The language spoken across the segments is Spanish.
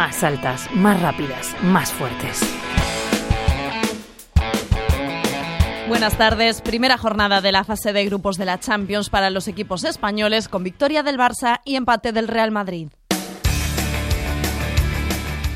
más altas, más rápidas, más fuertes. Buenas tardes. Primera jornada de la fase de grupos de la Champions para los equipos españoles con victoria del Barça y empate del Real Madrid.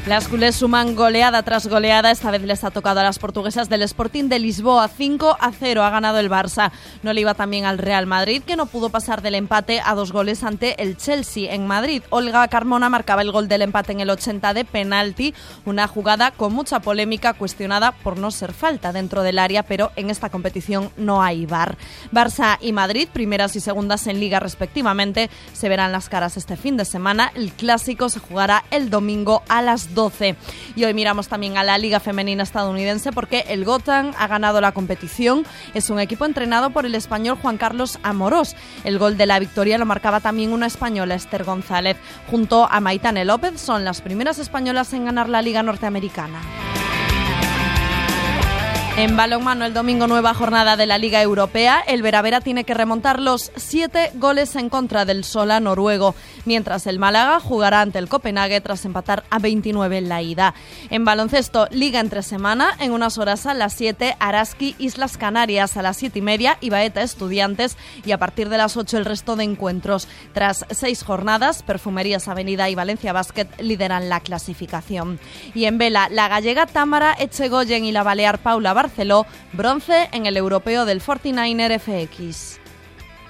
Las culés suman goleada tras goleada. Esta vez les ha tocado a las portuguesas del Sporting de Lisboa. 5 a 0 ha ganado el Barça. No le iba también al Real Madrid, que no pudo pasar del empate a dos goles ante el Chelsea en Madrid. Olga Carmona marcaba el gol del empate en el 80 de penalti. Una jugada con mucha polémica, cuestionada por no ser falta dentro del área, pero en esta competición no hay VAR. Barça y Madrid, primeras y segundas en liga respectivamente, se verán las caras este fin de semana. El clásico se jugará el domingo a las 12. Y hoy miramos también a la Liga Femenina Estadounidense porque el Gotham ha ganado la competición. Es un equipo entrenado por el español Juan Carlos Amorós. El gol de la victoria lo marcaba también una española, Esther González. Junto a Maitane López son las primeras españolas en ganar la Liga Norteamericana. En balonmano, el domingo nueva jornada de la Liga Europea, el Veravera tiene que remontar los siete goles en contra del Sola noruego, mientras el Málaga jugará ante el Copenhague tras empatar a 29 en la ida. En baloncesto, Liga entre semana, en unas horas a las 7, Araski Islas Canarias, a las 7 y media, Ibaeta Estudiantes y a partir de las 8 el resto de encuentros. Tras seis jornadas, Perfumerías Avenida y Valencia Basket lideran la clasificación. Y en vela, la gallega Támara Echegoyen y la balear Paula Barceló, bronce en el europeo del 49er FX.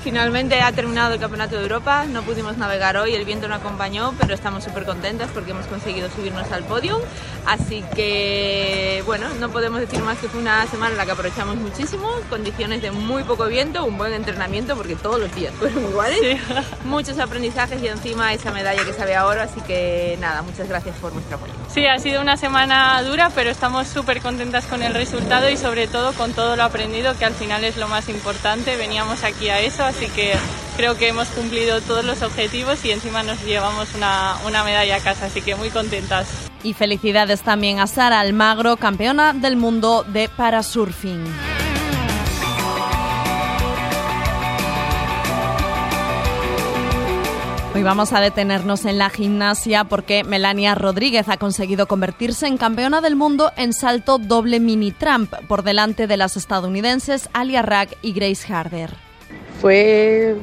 Finalmente ha terminado el Campeonato de Europa, no pudimos navegar hoy, el viento no acompañó, pero estamos súper contentas porque hemos conseguido subirnos al podium. Así que, bueno, no podemos decir más que fue una semana en la que aprovechamos muchísimo, condiciones de muy poco viento, un buen entrenamiento porque todos los días fueron iguales, muchos aprendizajes y encima esa medalla que se ve ahora, así que nada, muchas gracias por vuestro apoyo. Sí, ha sido una semana dura, pero estamos súper contentas con el resultado y sobre todo con todo lo aprendido, que al final es lo más importante. Veníamos aquí a eso, así que creo que hemos cumplido todos los objetivos y encima nos llevamos una, una medalla a casa, así que muy contentas. Y felicidades también a Sara Almagro, campeona del mundo de parasurfing. Hoy vamos a detenernos en la gimnasia porque Melania Rodríguez ha conseguido convertirse en campeona del mundo en salto doble mini tramp por delante de las estadounidenses Alia Rack y Grace Harder. Fue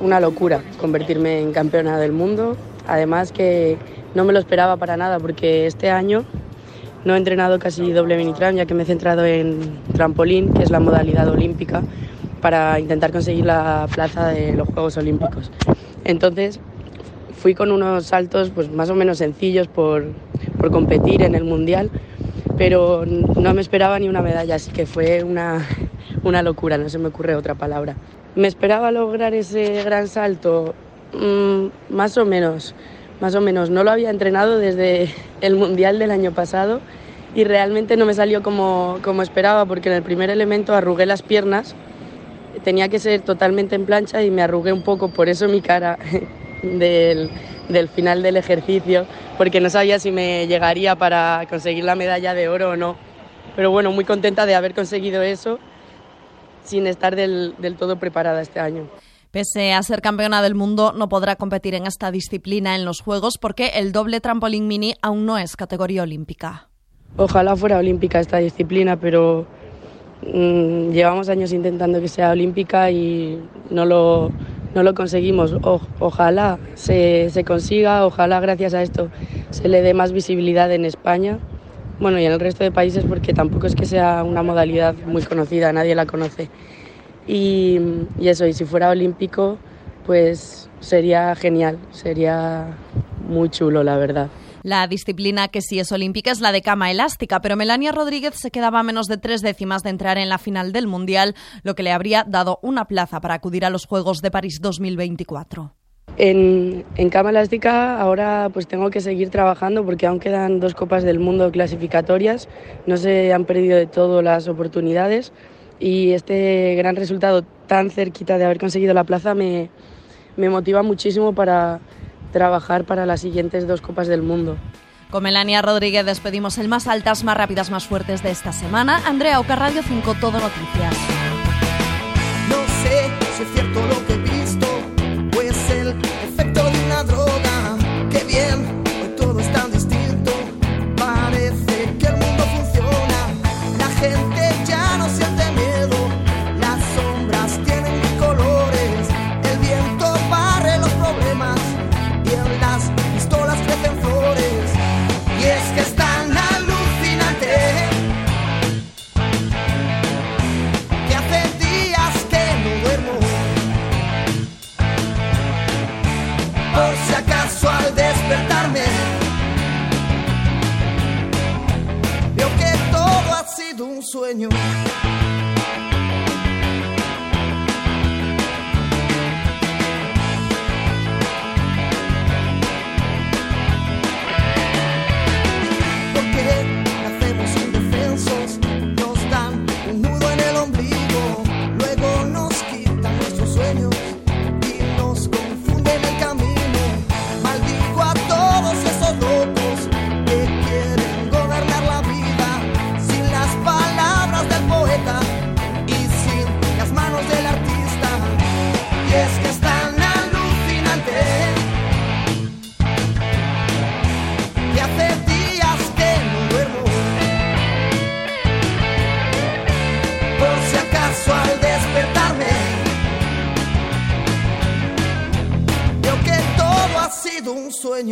una locura convertirme en campeona del mundo, además que no me lo esperaba para nada porque este año no he entrenado casi doble mini tramp ya que me he centrado en trampolín, que es la modalidad olímpica, para intentar conseguir la plaza de los Juegos Olímpicos. Entonces fui con unos saltos pues más o menos sencillos por, por competir en el mundial, pero no me esperaba ni una medalla, así que fue una, una locura, no se me ocurre otra palabra. ¿Me esperaba lograr ese gran salto? Mm, más o menos, más o menos. No lo había entrenado desde el mundial del año pasado y realmente no me salió como, como esperaba porque en el primer elemento arrugué las piernas tenía que ser totalmente en plancha y me arrugué un poco, por eso mi cara del, del, final del ejercicio, porque no sabía si me llegaría para conseguir la medalla de oro o no. Pero bueno, muy contenta de haber conseguido eso sin estar del, del todo preparada este año. Pese a ser campeona del mundo, no podrá competir en esta disciplina en los Juegos porque el doble trampolín mini aún no es categoría olímpica. Ojalá fuera olímpica esta disciplina, pero Mm, llevamos años intentando que sea olímpica y no lo, no lo conseguimos. ojalá se, se, consiga, ojalá gracias a esto se le dé más visibilidad en España, bueno, y en el resto de países porque tampoco es que sea una modalidad muy conocida, nadie la conoce. Y, eso, y si fuera olímpico, pues sería genial, sería muy chulo, la verdad. La disciplina que sí es olímpica es la de cama elástica, pero Melania Rodríguez se quedaba a menos de tres décimas de entrar en la final del Mundial, lo que le habría dado una plaza para acudir a los Juegos de París 2024. En, en, cama elástica ahora pues tengo que seguir trabajando porque aún quedan dos copas del mundo clasificatorias, no se han perdido de todo las oportunidades y este gran resultado tan cerquita de haber conseguido la plaza me, me motiva muchísimo para, trabajar para las siguientes dos Copas del Mundo. Con Melania Rodríguez despedimos el más altas, más rápidas, más fuertes de esta semana. Andrea Oca, Radio 5, Todo Noticias. No sé si es cierto lo que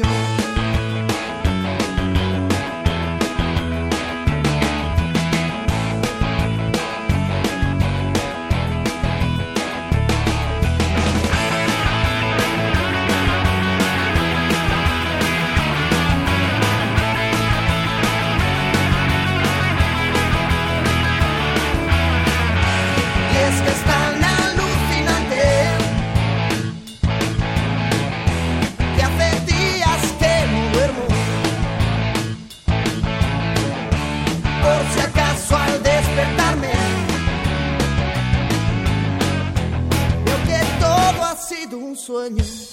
un veo que